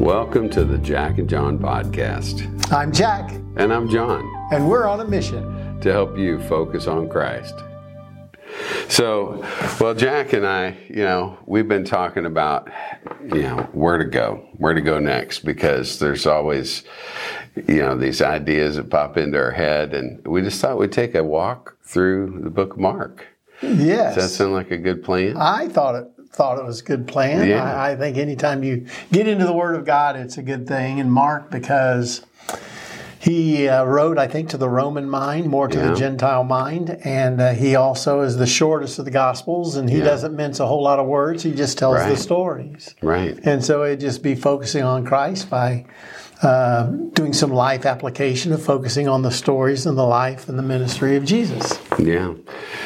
Welcome to the Jack and John podcast. I'm Jack, And I'm John and we're on a mission. to help you focus on Christ. So, well, Jack and I, you know, we've been talking about, you know, where to go, where to go next, because there's always, you know, these ideas that pop into our head. And we just thought we'd take a walk through the book of Mark. Yes. Does that sound like a good plan? I thought it thought it was a good plan. Yeah. I, I think anytime you get into the Word of God, it's a good thing. And Mark, because he uh, wrote, I think, to the Roman mind, more to Yeah. the Gentile mind, and uh, he also is the shortest of the Gospels, and he Yeah. doesn't mince a whole lot of words. He just tells Right. the stories. Right. And so it'd just be focusing on Christ by uh, doing some life application of focusing on the stories and the life and the ministry of Jesus. Yeah,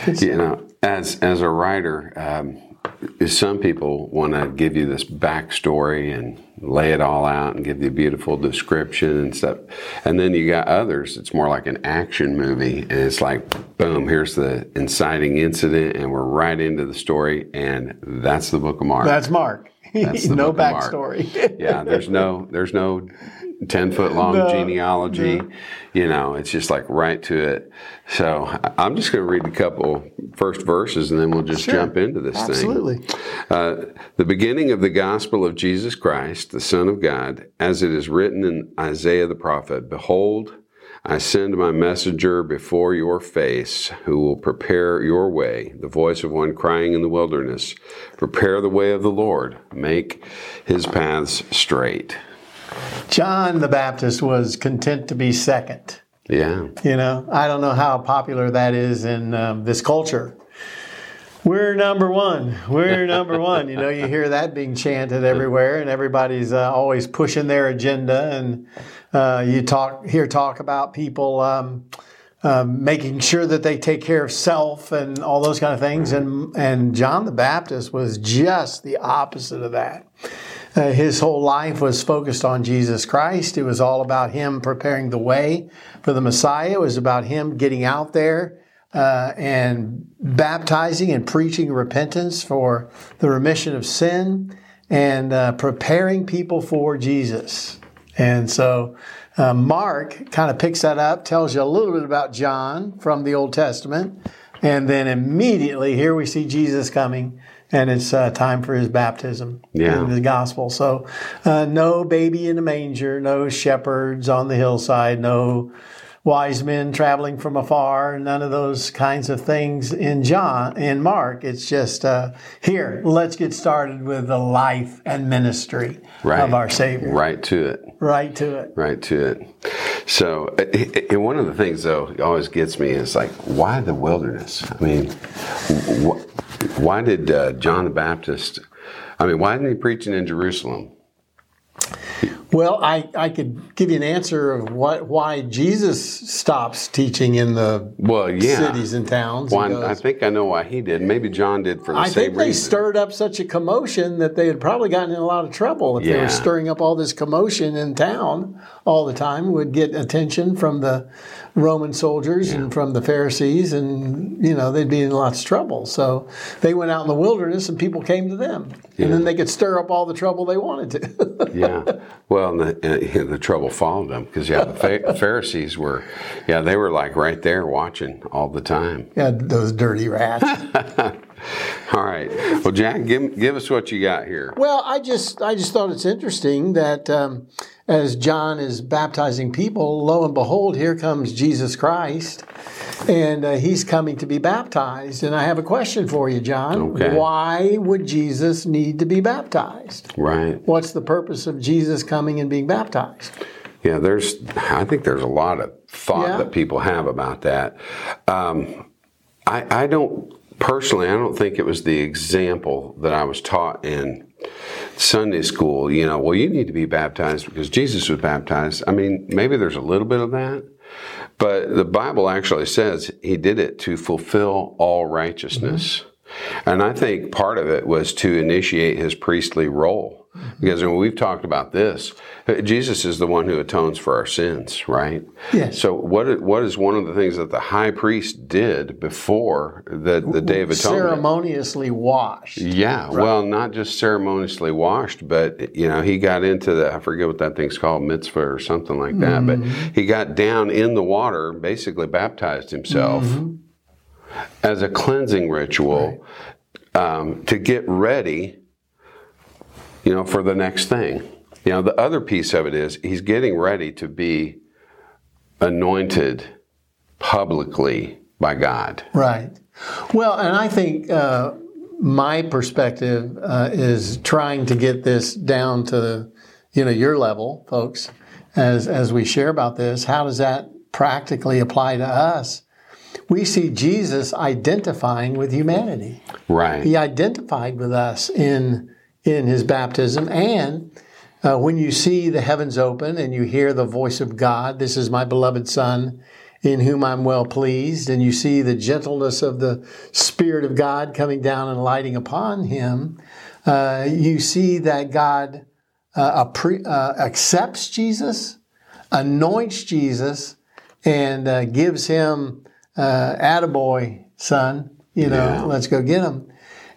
you know, as as a writer, um, some people want to give you this backstory and lay it all out and give you a beautiful description and stuff, and then you got others. It's more like an action movie, and it's like, boom, here's the inciting incident, and we're right into the story, and that's the Book of Mark. That's Mark. That's no book of Mark. backstory. yeah, there's no there's no ten foot long No, genealogy. You know, it's just like right to it. So I'm just going to read a couple first verses, and then we'll just Sure. jump into this Absolutely. thing. Uh, the beginning of the gospel of Jesus Christ, the Son of God, as it is written in Isaiah the prophet. Behold. I send my messenger before your face, who will prepare your way, the voice of one crying in the wilderness, prepare the way of the Lord, make his paths straight. John the Baptist was content to be second. Yeah, You know, I don't know how popular that is in um, this culture. We're number one. We're number one. You know, you hear that being chanted everywhere, and everybody's uh, always pushing their agenda. And uh, you talk hear talk about people um, um, making sure that they take care of self and all those kind of things. And and John the Baptist was just the opposite of that. Uh, his whole life was focused on Jesus Christ. It was all about him preparing the way for the Messiah. It was about him getting out there uh, and baptizing and preaching repentance for the remission of sin and uh, preparing people for Jesus. And so uh, Mark kind of picks that up, tells you a little bit about John from the Old Testament, and then immediately here we see Jesus coming. And it's uh, time for his baptism Yeah. in the gospel. So, uh, no baby in a manger, no shepherds on the hillside, no wise men traveling from afar, none of those kinds of things in John, in Mark. It's just uh, here. Let's get started with the life and ministry right. of our Savior. Right to it. Right to it. Right to it. So, uh, and one of the things though always gets me is like, why the wilderness? I mean, wh- why did uh, John the Baptist? I mean, why didn't he preaching in Jerusalem? Well, I, I could give you an answer of what why Jesus stops teaching in the Well, yeah. cities and towns. Goes- I think I know why he did. Maybe John did for the I same think they reason. stirred up such a commotion that they had probably gotten in a lot of trouble if they were stirring up all this commotion in town all the time. Would get attention from the Roman soldiers and from the Pharisees, and you know they'd be in lots of trouble. So they went out in the wilderness, and people came to them, and then they could stir up all the trouble they wanted to. yeah. Well, and the, uh, the trouble followed them because yeah, the Pha- Pharisees were, yeah, they were like right there watching all the time. yeah, those dirty rats. All right. Well, Jack, give give us what you got here. Well, I just I just thought it's interesting that um, as John is baptizing people, lo and behold, here comes Jesus Christ, and uh, he's coming to be baptized. And I have a question for you, John. Okay. Why would Jesus need to be baptized? Right. What's the purpose of Jesus coming and being baptized? Yeah, there's. I think there's a lot of thought Yeah. that people have about that. Um, I, I don't personally. I don't think it was the example that I was taught in Sunday school. You know, well, you need to be baptized because Jesus was baptized. I mean, maybe there's a little bit of that, but the Bible actually says he did it to fulfill all righteousness. Mm-hmm. And I think part of it was to initiate his priestly role. Because when we've talked about this, Jesus is the one who atones for our sins, right? Yes. So what what is one of the things that the high priest did before the, the Day of Atonement? Ceremoniously washed. Yeah, well, not just ceremoniously washed, but you know, he got into the I forget what that thing's called, mitzvah or something like that. Mm-hmm. But he got down in the water, basically baptized himself Mm-hmm. as a cleansing ritual um, to get ready, you know, for the next thing. You know, the other piece of it is he's getting ready to be anointed publicly by God. Right. Well, and I think uh, my perspective uh, is trying to get this down to, you know, your level, folks, as as we share about this. How does that practically apply to us? We see Jesus identifying with humanity. Right. He identified with us in in his baptism, and uh, when you see the heavens open and you hear the voice of God, "This is my beloved Son." in whom I'm well pleased, and you see the gentleness of the Spirit of God coming down and lighting upon him, uh, you see that God uh, appre- uh, accepts Jesus, anoints Jesus, and uh, gives him uh, attaboy, son, you know, Yeah. let's go get him.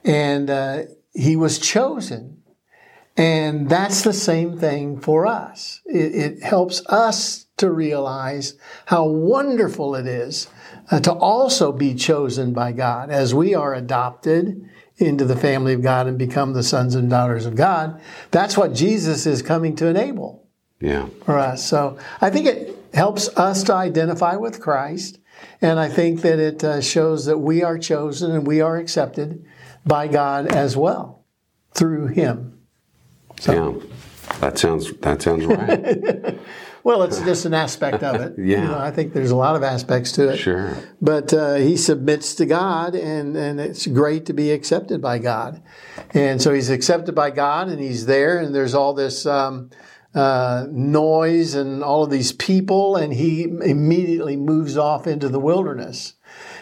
And uh, he was chosen. And that's the same thing for us. It, it helps us to realize how wonderful it is uh, to also be chosen by God as we are adopted into the family of God and become the sons and daughters of God. That's what Jesus is coming to enable Yeah. for us. So I think it helps us to identify with Christ. And I think that it uh, shows that we are chosen and we are accepted by God as well through Him. Yeah. That sounds that sounds right. Well, it's just an aspect of it. Yeah. You know, I think there's a lot of aspects to it. sure. But uh, he submits to God, and, and it's great to be accepted by God. And so he's accepted by God, and he's there, and there's all this um, uh, noise and all of these people, and he immediately moves off into the wilderness,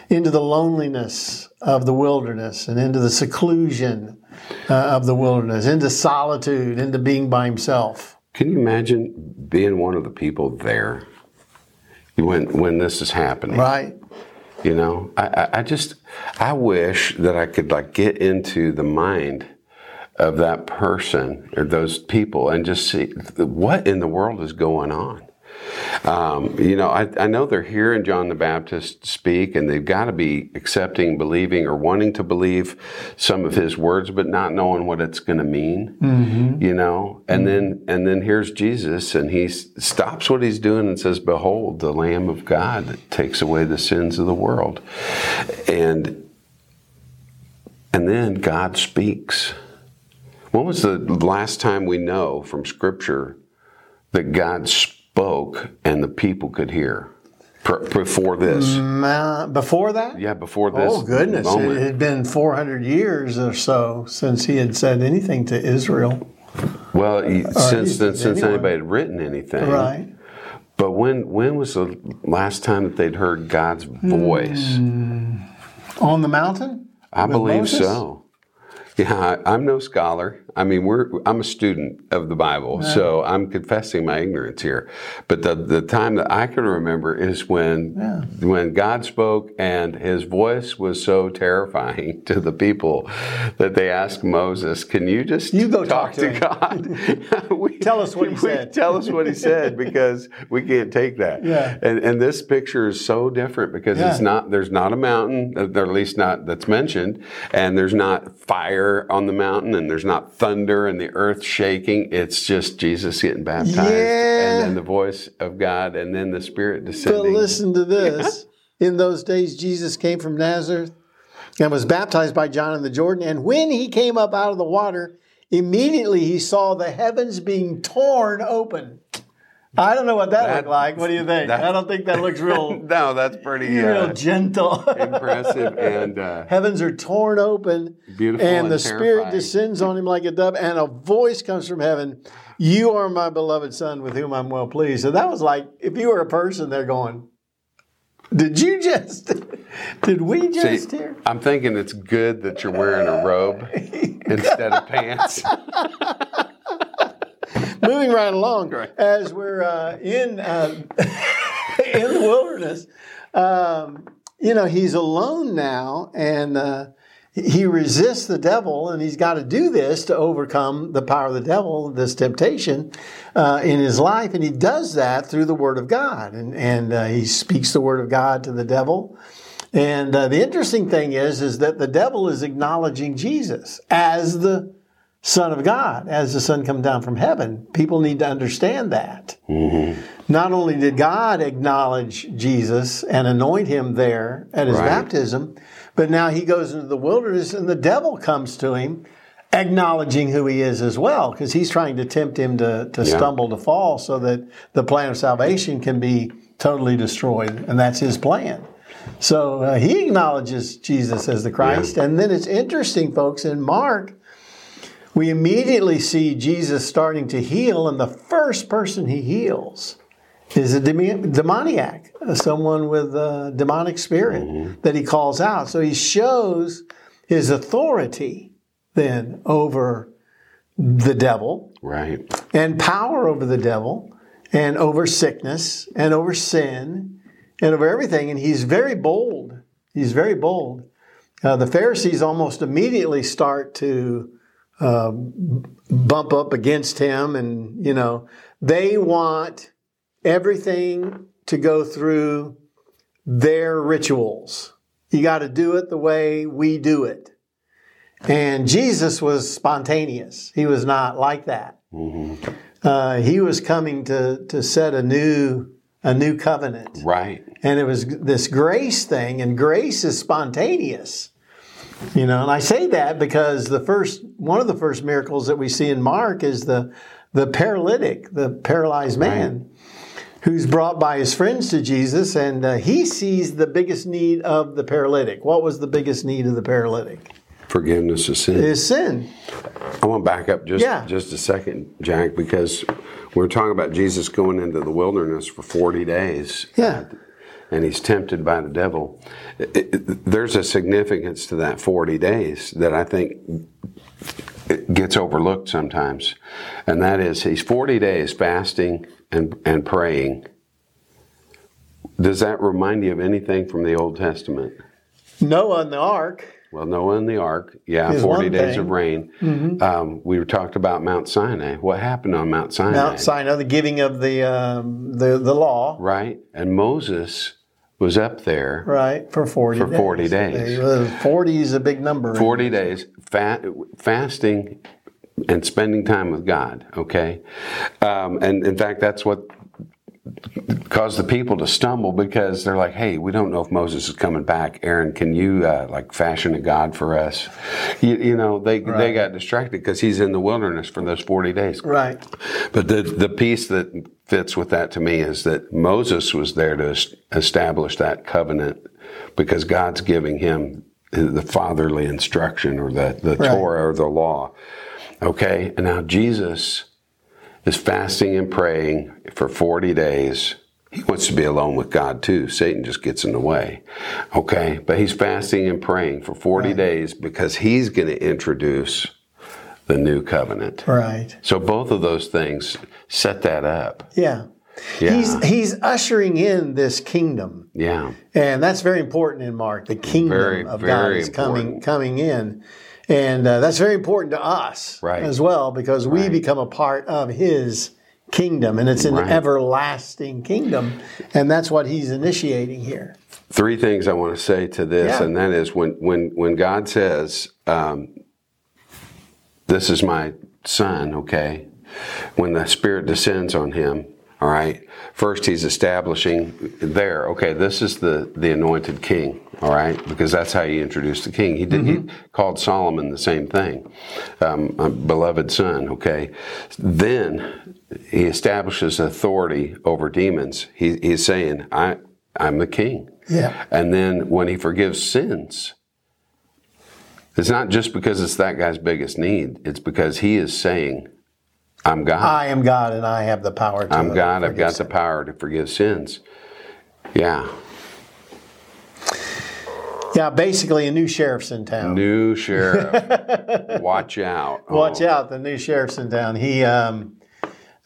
into the loneliness of the wilderness, and into the seclusion uh, of the wilderness, into solitude, into being by himself. Can you imagine being one of the people there when when this is happening? Right? You know, I, I, I just I wish that I could like get into the mind of that person or those people and just see what in the world is going on. Um, you know, I, I know they're hearing John the Baptist speak, and they've got to be accepting, believing, or wanting to believe some of his words, but not knowing what it's going to mean. You know, and then and then here's Jesus, and he stops what he's doing and says, "Behold, the Lamb of God that takes away the sins of the world," and and then God speaks. When was the last time we know from Scripture that God spoke and the people could hear? Before this, Uh, before that? yeah, before this. Oh goodness! It had been 400 years or so since he had said anything to Israel. Well, since since, since anybody had written anything, Right. But when when was the last time that they'd heard God's voice? On the mountain? I With believe Moses? so. Yeah, I, I'm no scholar. I mean, we're I'm a student of the Bible, so I'm confessing my ignorance here. But the the time that I can remember is when when God spoke, and His voice was so terrifying to the people that they asked Moses, "Can you just You go talk to him." God? We- Tell us what he said." Tell us what He said because we can't take that. Yeah. And and this picture is so different because it's not there's not a mountain, or at least not that's mentioned, and there's not fire on the mountain, and there's not thunder and the earth shaking. It's just Jesus getting baptized, Yeah. and then the voice of God, and then the Spirit descending. But listen to this. In those days, Jesus came from Nazareth and was baptized by John in the Jordan. And when he came up out of the water, immediately he saw the heavens being torn open. I don't know what that, That- looked like. What do you think? that- I don't think that looks real, no, that's pretty real uh, gentle. impressive and uh, heavens are torn open Beautiful and and the spirit descends on him like a dove and a voice comes from heaven you are my beloved son with whom i'm well pleased so that was like if you were a person they're going did you just did we just See, hear I'm thinking it's good that you're wearing a robe instead of pants. Moving right along as we're uh, in uh, in the wilderness. Um, you know, he's alone now, and uh, he resists the devil, and he's got to do this to overcome the power of the devil, this temptation uh, in his life, and he does that through the Word of God, and and uh, he speaks the Word of God to the devil. And uh, the interesting thing is, is that the devil is acknowledging Jesus as the Son of God, as the Son come down from heaven. People need to understand that. Mm-hmm. Not only did God acknowledge Jesus and anoint him there at his right. baptism, but now he goes into the wilderness and the devil comes to him acknowledging who he is as well, because he's trying to tempt him to, to yeah. stumble, to fall, so that the plan of salvation can be totally destroyed. And that's his plan. So uh, he acknowledges Jesus as the Christ. Yeah. And then it's interesting, folks, in Mark, we immediately see Jesus starting to heal, and the first person he heals is a demoniac, uh, someone with a demonic spirit mm-hmm. that he calls out. So he shows his authority then over the devil. Right. And power over the devil and over sickness and over sin and over everything. And he's very bold. He's very bold. Uh, the Pharisees almost immediately start to uh, bump up against him, and you know they want everything to go through their rituals. You got to do it the way we do it. And Jesus was spontaneous. He was not like that. Mm-hmm. Uh, he was coming to to set a new a new covenant. Right. And it was this grace thing, and grace is spontaneous. You know, and I say that because the first one of the first miracles that we see in Mark is the the paralytic, the paralyzed man. Who's brought by his friends to Jesus, and uh, he sees the biggest need of the paralytic. What was the biggest need of the paralytic? Forgiveness of sin. His sin. I want to back up just yeah. just a second, Jack, because we're talking about Jesus going into the wilderness for 40 days. Yeah. And he's tempted by the devil. It, it, there's a significance to that 40 days that I think gets overlooked sometimes. And that is he's 40 days fasting and, and praying. Does that remind you of anything from the Old Testament? Noah and the ark. Well, Noah and the ark, yeah, Is 40 days of rain. Mm-hmm. Um, we talked about Mount Sinai. What happened on Mount Sinai? Mount Sinai, the giving of the, um, the, the law. Right. And Moses was up there. Right, for 40 for days. 40 days. 40 is a big number. 40 days, fa- fasting and spending time with God, okay? Um, and in fact, that's what cause the people to stumble because they're like, "Hey, we don't know if Moses is coming back. Aaron, can you uh, like fashion a god for us?" You, you know, they right. they got distracted because he's in the wilderness for those forty days. Right. But the the piece that fits with that to me is that Moses was there to establish that covenant because God's giving him the fatherly instruction or the the right. Torah or the law. Okay, and now Jesus is fasting and praying for 40 days. He wants to be alone with God too. Satan just gets in the way. Okay? But he's fasting and praying for 40 right. days because he's going to introduce the new covenant. Right. So both of those things set that up. Yeah. Yeah. He's he's ushering in this kingdom. Yeah. And that's very important in Mark. The kingdom very, of God is coming coming in. And uh, that's very important to us right. as well because we right. become a part of His kingdom and it's an right. everlasting kingdom. And that's what He's initiating here. Three things I want to say to this, yeah. and that is when, when, when God says, um, This is my son, okay, when the Spirit descends on him, all right. First, he's establishing there. Okay, this is the the anointed king. All right, because that's how he introduced the king. He did. Mm-hmm. He called Solomon the same thing, um, a beloved son. Okay, then he establishes authority over demons. He, he's saying, "I I'm the king." Yeah. And then when he forgives sins, it's not just because it's that guy's biggest need. It's because he is saying, I'm God. I am God and I have the power to I'm God, I've got sin. the power to forgive sins. Yeah. Yeah, basically a new sheriff's in town. New sheriff. Watch out. Watch oh. out, the new sheriff's in town. He um,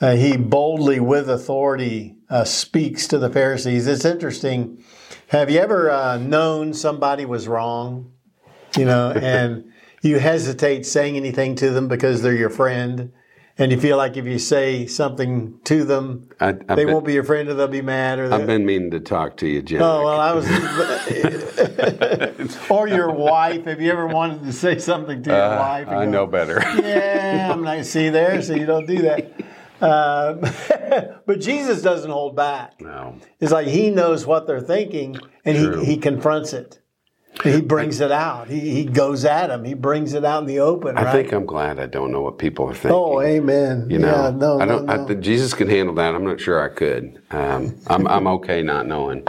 uh, he boldly, with authority, uh, speaks to the Pharisees. It's interesting. Have you ever uh, known somebody was wrong? You know, and you hesitate saying anything to them because they're your friend. And you feel like if you say something to them, I, they been, won't be your friend or they'll be mad. Or I've been meaning to talk to you, Jim. Oh well, I was, or your wife. Have you ever wanted to say something to your Uh, wife? I go, know better. Yeah, I'm not see there, so you don't do that. Uh, but Jesus doesn't hold back. no. It's like he knows what they're thinking, and True. he, he confronts it. He brings it out. He, he goes at them. He brings it out in the open. I right? think I'm glad I don't know what people are thinking. Oh, amen. You know, yeah, no, I don't. no, no. think Jesus can handle that. I'm not sure I could. Um, I'm I'm okay not knowing.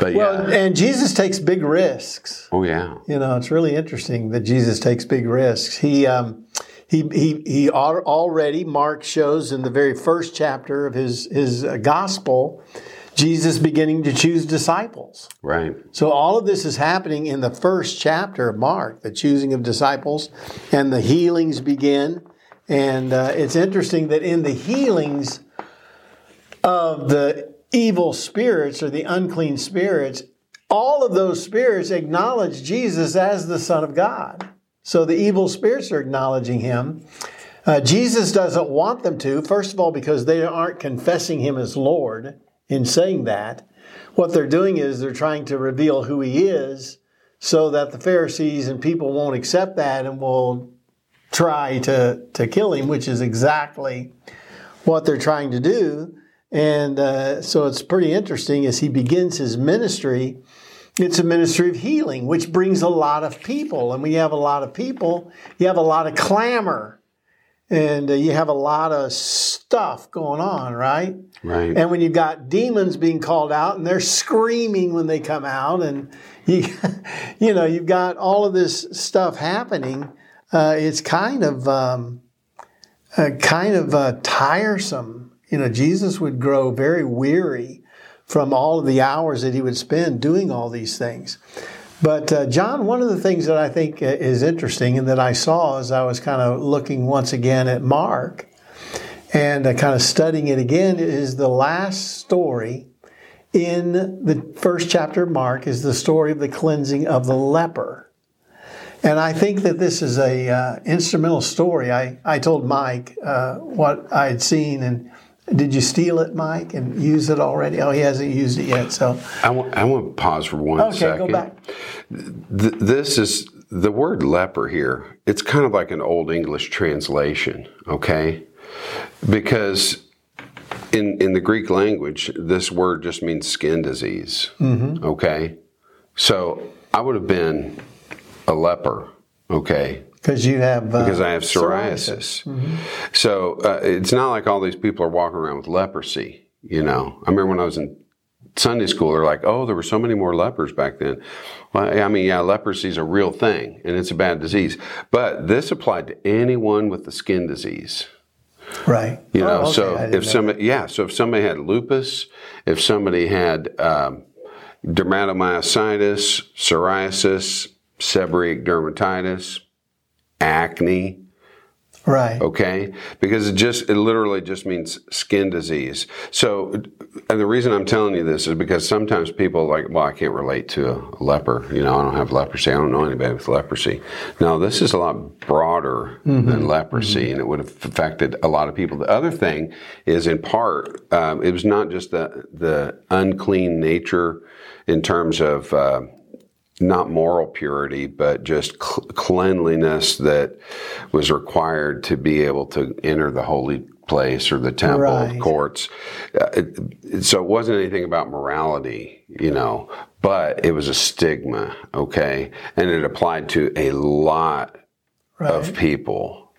But well, yeah. and Jesus takes big risks. oh yeah. You know, it's really interesting that Jesus takes big risks. He um, he he he already Mark shows in the very first chapter of his his uh, gospel, Jesus beginning to choose disciples. Right. So all of this is happening in the first chapter of Mark, the choosing of disciples, and the healings begin. And uh, it's interesting that in the healings of the evil spirits or the unclean spirits, all of those spirits acknowledge Jesus as the Son of God. So the evil spirits are acknowledging him. Uh, Jesus doesn't want them to, first of all, because they aren't confessing him as Lord in saying that. What they're doing is they're trying to reveal who he is so that the Pharisees and people won't accept that and will try to, to kill him, which is exactly what they're trying to do. And uh, so it's pretty interesting as he begins his ministry. It's a ministry of healing, which brings a lot of people. And when you have a lot of people, you have a lot of clamor and uh, you have a lot of stuff going on, right? Right. And when you've got demons being called out and they're screaming when they come out, and you, you know, you've got all of this stuff happening, uh, it's kind of, um, uh, kind of uh, tiresome. You know, Jesus would grow very weary from all of the hours that he would spend doing all these things. But uh, John, one of the things that I think uh, is interesting and that I saw as I was kind of looking once again at Mark and uh, kind of studying it again is the last story in the first chapter of Mark is the story of the cleansing of the leper. And I think that this is a uh, instrumental story. I, I told Mike uh, what I had seen, and did you steal it, Mike, and use it already? Oh, he hasn't used it yet. So I want, I want to pause for one okay, second. go back. Th- this is the word leper here. It's kind of like an old English translation, okay? Because in in the Greek language, this word just means skin disease. Mm-hmm. Okay, so I would have been a leper. Okay, Because you have uh, because I have psoriasis. So uh, it's not like all these people are walking around with leprosy. You know, I remember when I was in Sunday school, they're like, "Oh, there were so many more lepers back then." Well, I mean, yeah, leprosy is a real thing, and it's a bad disease. But this applied to anyone with the skin disease. right. You know, Oh, okay, so if somebody, yeah, so if somebody had lupus, if somebody had um, dermatomyositis, psoriasis, seborrheic dermatitis, acne, right. okay? Because it just it literally just means skin disease. So and the reason i'm telling you this is because sometimes people are like well i can't relate to a leper you know i don't have leprosy. I don't know anybody with leprosy. Now, this is a lot broader than leprosy and it would have affected a lot of people. The other thing is in part um, it was not just the the unclean nature in terms of uh, not moral purity, but just cl- cleanliness that was required to be able to enter the holy place or the temple Right. courts. Uh, it- it- so it wasn't anything about morality, you know, but it was a stigma, okay? And it applied to a lot of people.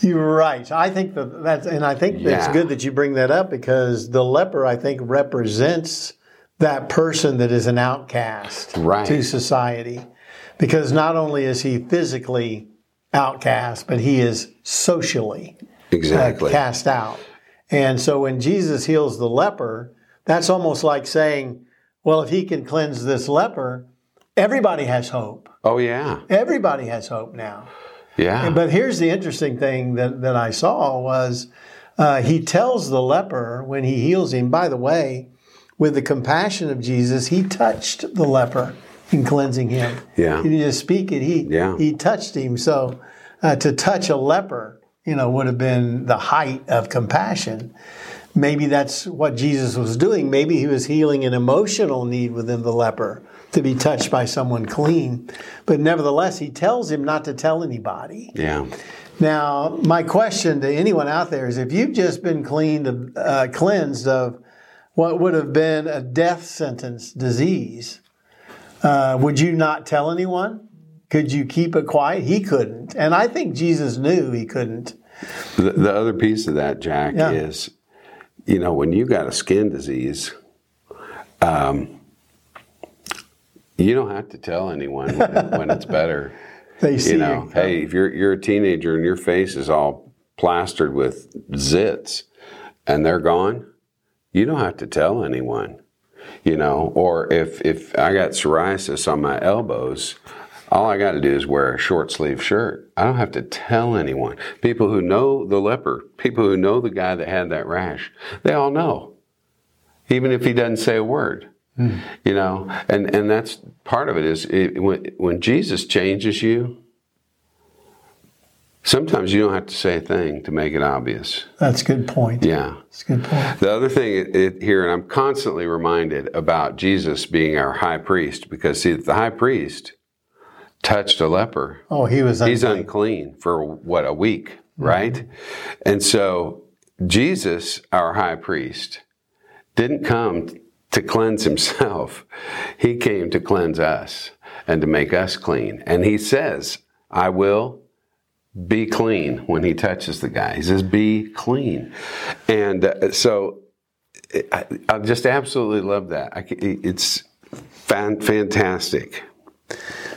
You're right. I think that that's, and I think it's good that you bring that up because the leper, I think, represents that person that is an outcast Right. to society. Because not only is he physically outcast, but he is socially uh, Exactly. cast out. And so when Jesus heals the leper, that's almost like saying, well, if he can cleanse this leper, everybody has hope. Oh, yeah. Everybody has hope now. Yeah. But here's the interesting thing that, that I saw was Uh, he tells the leper when he heals him, by the way, with the compassion of Jesus, he touched the leper in cleansing him. Yeah. He didn't just speak it, he, Yeah. he touched him. So uh, to touch a leper, you know, would have been the height of compassion. Maybe that's what Jesus was doing. Maybe he was healing an emotional need within the leper to be touched by someone clean. But nevertheless, he tells him not to tell anybody. Yeah. Now, my question to anyone out there is if you've just been cleaned, uh, cleansed of what would have been a death sentence disease, uh, would you not tell anyone? Could you keep it quiet? He couldn't. And I think Jesus knew he couldn't. The, the other piece of that, Jack, Yeah. is you know when you got a skin disease, um, you don't have to tell anyone when, it- when it's better. They see you know, hey, if you're you're a teenager and your face is all plastered with zits and they're gone, you don't have to tell anyone. You know, or if if I got psoriasis on my elbows, all I got to do is wear a short sleeve shirt. I don't have to tell anyone. People who know the leper, people who know the guy that had that rash, they all know. Even if he doesn't say a word. Hmm. You know, and, and that's part of it is it, when, when Jesus changes you, sometimes you don't have to say a thing to make it obvious. That's a good point. Yeah. That's a good point. The other thing it, it, here, and I'm constantly reminded about Jesus being our high priest, because see, the high priest touched a leper. Oh, he was unclean. He's unclean. unclean for what, a week, mm-hmm. right? And so Jesus, our high priest, didn't come to cleanse himself. He came to cleanse us and to make us clean. And he says, I will be clean when he touches the guy. He says, be clean. And uh, so I, I just absolutely love that. I, it's fan, fantastic.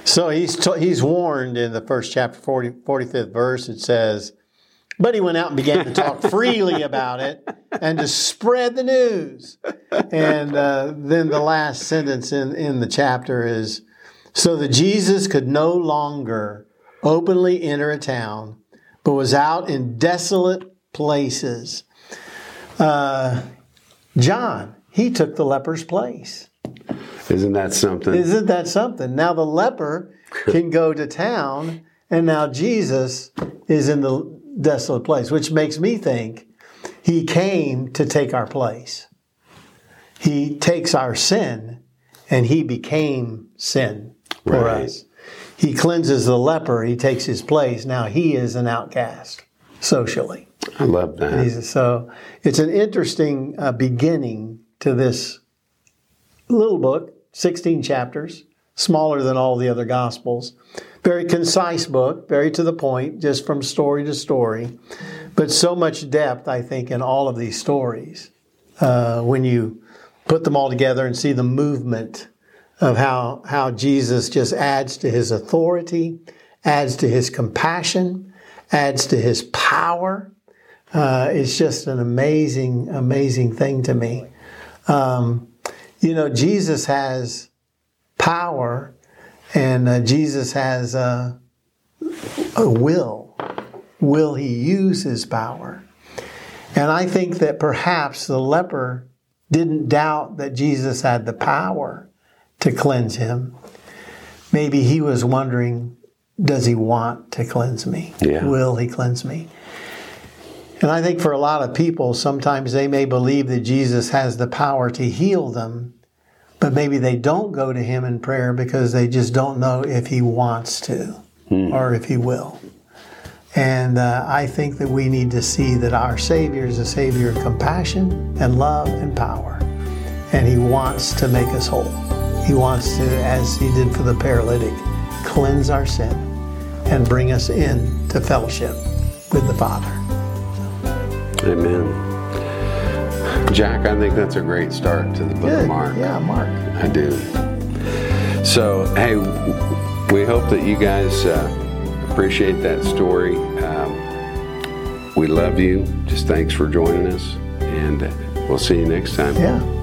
So he's t- he's warned in the first chapter, 40, 45th verse, it says, But he went out and began to talk freely about it and to spread the news. And uh, then the last sentence in, in the chapter is So that Jesus could no longer openly enter a town, but was out in desolate places. Uh, John, he took the leper's place. Isn't that something? Isn't that something? Now the leper can go to town, and now Jesus is in the desolate place, which makes me think he came to take our place. He takes our sin, and he became sin for Right. us. He cleanses the leper, he takes his place. Now he is an outcast socially. I love that. Jesus. So it's an interesting uh, beginning to this little book, 16 chapters, smaller than all the other Gospels. Very concise book, very to the point, just from story to story. But so much depth, I think, in all of these stories. Uh, when you put them all together and see the movement of how, how Jesus just adds to his authority, adds to his compassion, adds to his power. Uh, it's just an amazing, amazing thing to me. Um, you know, Jesus has power and uh, Jesus has uh, a will. Will he use his power? And I think that perhaps the leper didn't doubt that Jesus had the power to cleanse him. Maybe he was wondering, does he want to cleanse me? Yeah. Will he cleanse me? And I think for a lot of people, sometimes they may believe that Jesus has the power to heal them, but maybe they don't go to him in prayer because they just don't know if he wants to or if he will. And uh, I think that we need to see that our Savior is a Savior of compassion and love and power. And he wants to make us whole. He wants to, as he did for the paralytic, cleanse our sin and bring us in to fellowship with the Father. Amen. Jack, I think that's a great start to the book of Mark. Yeah, Mark. I do. So, hey, we hope that you guys uh, appreciate that story. Um, we love you. Just thanks for joining us, and we'll see you next time. Yeah.